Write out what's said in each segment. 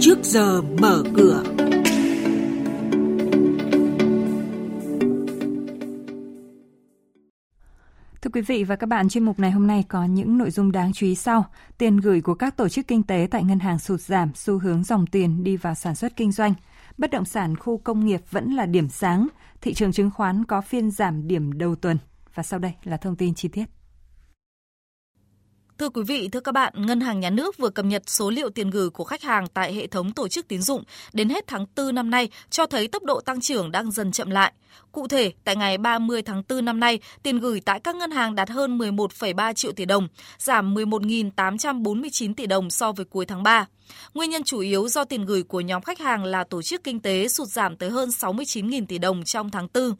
trước giờ mở cửa. Thưa quý vị và các bạn, chuyên mục này hôm nay có những nội dung đáng chú ý sau. Tiền gửi của các tổ chức kinh tế tại ngân hàng sụt giảm, xu hướng dòng tiền đi vào sản xuất kinh doanh. Bất động sản khu công nghiệp vẫn là điểm sáng, thị trường chứng khoán có phiên giảm điểm đầu tuần. Và sau đây là thông tin chi tiết. Thưa quý vị, thưa các bạn, Ngân hàng Nhà nước vừa cập nhật số liệu tiền gửi của khách hàng tại hệ thống tổ chức tín dụng đến hết tháng 4 năm nay cho thấy tốc độ tăng trưởng đang dần chậm lại. Cụ thể, tại ngày 30 tháng 4 năm nay, tiền gửi tại các ngân hàng đạt hơn 11,3 triệu tỷ đồng, giảm 11.849 tỷ đồng so với cuối tháng 3. Nguyên nhân chủ yếu do tiền gửi của nhóm khách hàng là tổ chức kinh tế sụt giảm tới hơn 69.000 tỷ đồng trong tháng 4.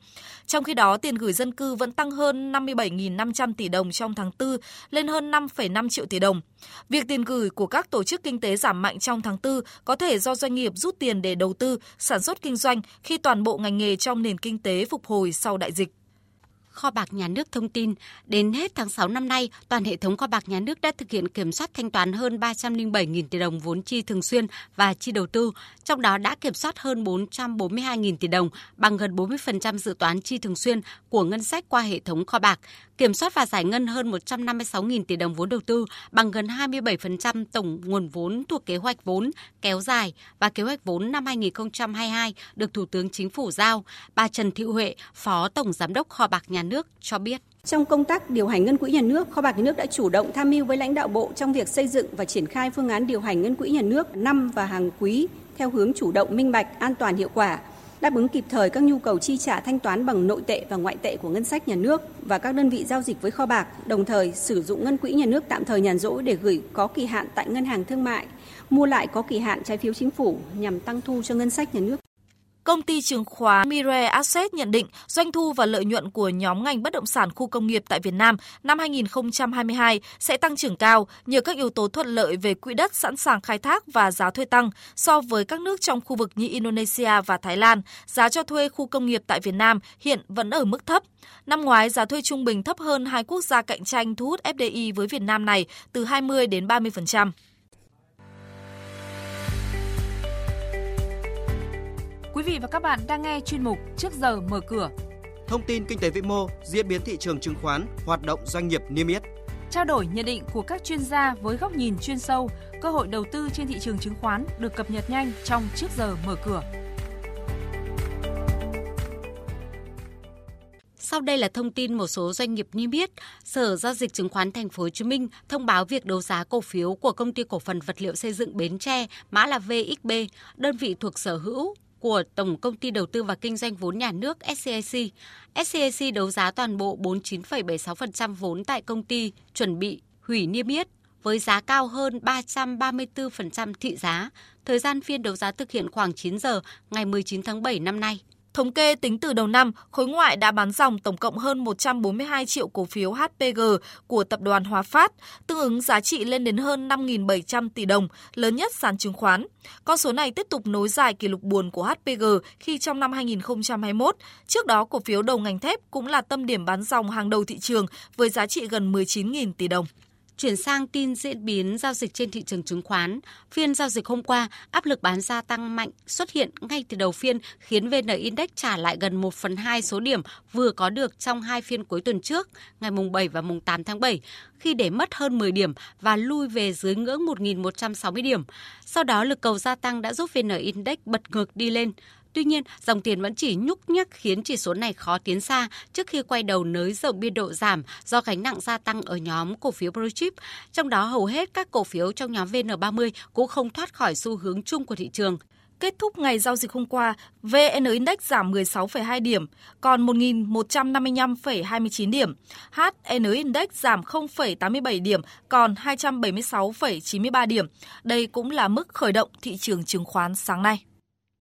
Trong khi đó, tiền gửi dân cư vẫn tăng hơn 57.500 tỷ đồng trong tháng 4 lên hơn 5,5 triệu tỷ đồng. Việc tiền gửi của các tổ chức kinh tế giảm mạnh trong tháng 4 có thể do doanh nghiệp rút tiền để đầu tư, sản xuất kinh doanh khi toàn bộ ngành nghề trong nền kinh tế phục hồi sau đại dịch. Kho bạc Nhà nước thông tin, đến hết tháng 6 năm nay, toàn hệ thống kho bạc nhà nước đã thực hiện kiểm soát thanh toán hơn 307.000 tỷ đồng vốn chi thường xuyên và chi đầu tư, trong đó đã kiểm soát hơn 442.000 tỷ đồng, bằng gần 40% dự toán chi thường xuyên của ngân sách qua hệ thống kho bạc, kiểm soát và giải ngân hơn 156.000 tỷ đồng vốn đầu tư, bằng gần 27% tổng nguồn vốn thuộc kế hoạch vốn kéo dài và kế hoạch vốn năm 2022 được Thủ tướng Chính phủ giao. Bà Trần Thị Huệ, Phó Tổng Giám đốc Kho bạc Nhà nước cho biết. Trong công tác điều hành ngân quỹ nhà nước, Kho bạc nhà nước đã chủ động tham mưu với lãnh đạo bộ trong việc xây dựng và triển khai phương án điều hành ngân quỹ nhà nước năm và hàng quý theo hướng chủ động, minh bạch, an toàn, hiệu quả, đáp ứng kịp thời các nhu cầu chi trả thanh toán bằng nội tệ và ngoại tệ của ngân sách nhà nước và các đơn vị giao dịch với kho bạc, đồng thời sử dụng ngân quỹ nhà nước tạm thời nhàn rỗi để gửi có kỳ hạn tại ngân hàng thương mại, mua lại có kỳ hạn trái phiếu chính phủ nhằm tăng thu cho ngân sách nhà nước. Công ty chứng khoán Mire Asset nhận định doanh thu và lợi nhuận của nhóm ngành bất động sản khu công nghiệp tại Việt Nam năm 2022 sẽ tăng trưởng cao nhờ các yếu tố thuận lợi về quỹ đất sẵn sàng khai thác và giá thuê tăng so với các nước trong khu vực như Indonesia và Thái Lan. Giá cho thuê khu công nghiệp tại Việt Nam hiện vẫn ở mức thấp. Năm ngoái, giá thuê trung bình thấp hơn hai quốc gia cạnh tranh thu hút FDI với Việt Nam này từ 20 đến 30%. Quý vị và các bạn đang nghe chuyên mục Trước giờ mở cửa. Thông tin kinh tế vĩ mô, diễn biến thị trường chứng khoán, hoạt động doanh nghiệp niêm yết. Trao đổi nhận định của các chuyên gia với góc nhìn chuyên sâu, cơ hội đầu tư trên thị trường chứng khoán được cập nhật nhanh trong Trước giờ mở cửa. Sau đây là thông tin một số doanh nghiệp niêm yết. Sở giao dịch chứng khoán Thành phố Hồ Chí Minh thông báo việc đấu giá cổ phiếu của công ty cổ phần vật liệu xây dựng Bến Tre, mã là VXB, đơn vị thuộc sở hữu của Tổng Công ty Đầu tư và Kinh doanh vốn nhà nước SCAC. SCAC đấu giá toàn bộ 49,76% vốn tại công ty chuẩn bị hủy niêm yết với giá cao hơn 334% thị giá. Thời gian phiên đấu giá thực hiện khoảng 9 giờ ngày 19 tháng 7 năm nay. Thống kê tính từ đầu năm, khối ngoại đã bán dòng tổng cộng hơn 142 triệu cổ phiếu HPG của tập đoàn Hòa Phát, tương ứng giá trị lên đến hơn 5.700 tỷ đồng, lớn nhất sàn chứng khoán. Con số này tiếp tục nối dài kỷ lục buồn của HPG khi trong năm 2021, trước đó cổ phiếu đầu ngành thép cũng là tâm điểm bán dòng hàng đầu thị trường với giá trị gần 19.000 tỷ đồng. Chuyển sang tin diễn biến giao dịch trên thị trường chứng khoán, phiên giao dịch hôm qua, áp lực bán gia tăng mạnh xuất hiện ngay từ đầu phiên khiến VN Index trả lại gần 1 phần 2 số điểm vừa có được trong hai phiên cuối tuần trước, ngày mùng 7 và mùng 8 tháng 7, khi để mất hơn 10 điểm và lui về dưới ngưỡng 1.160 điểm. Sau đó, lực cầu gia tăng đã giúp VN Index bật ngược đi lên. Tuy nhiên, dòng tiền vẫn chỉ nhúc nhắc khiến chỉ số này khó tiến xa trước khi quay đầu nới rộng biên độ giảm do gánh nặng gia tăng ở nhóm cổ phiếu blue chip. Trong đó hầu hết các cổ phiếu trong nhóm VN30 cũng không thoát khỏi xu hướng chung của thị trường. Kết thúc ngày giao dịch hôm qua, VN Index giảm 16,2 điểm, còn 1.155,29 điểm. HN Index giảm 0,87 điểm, còn 276,93 điểm. Đây cũng là mức khởi động thị trường chứng khoán sáng nay.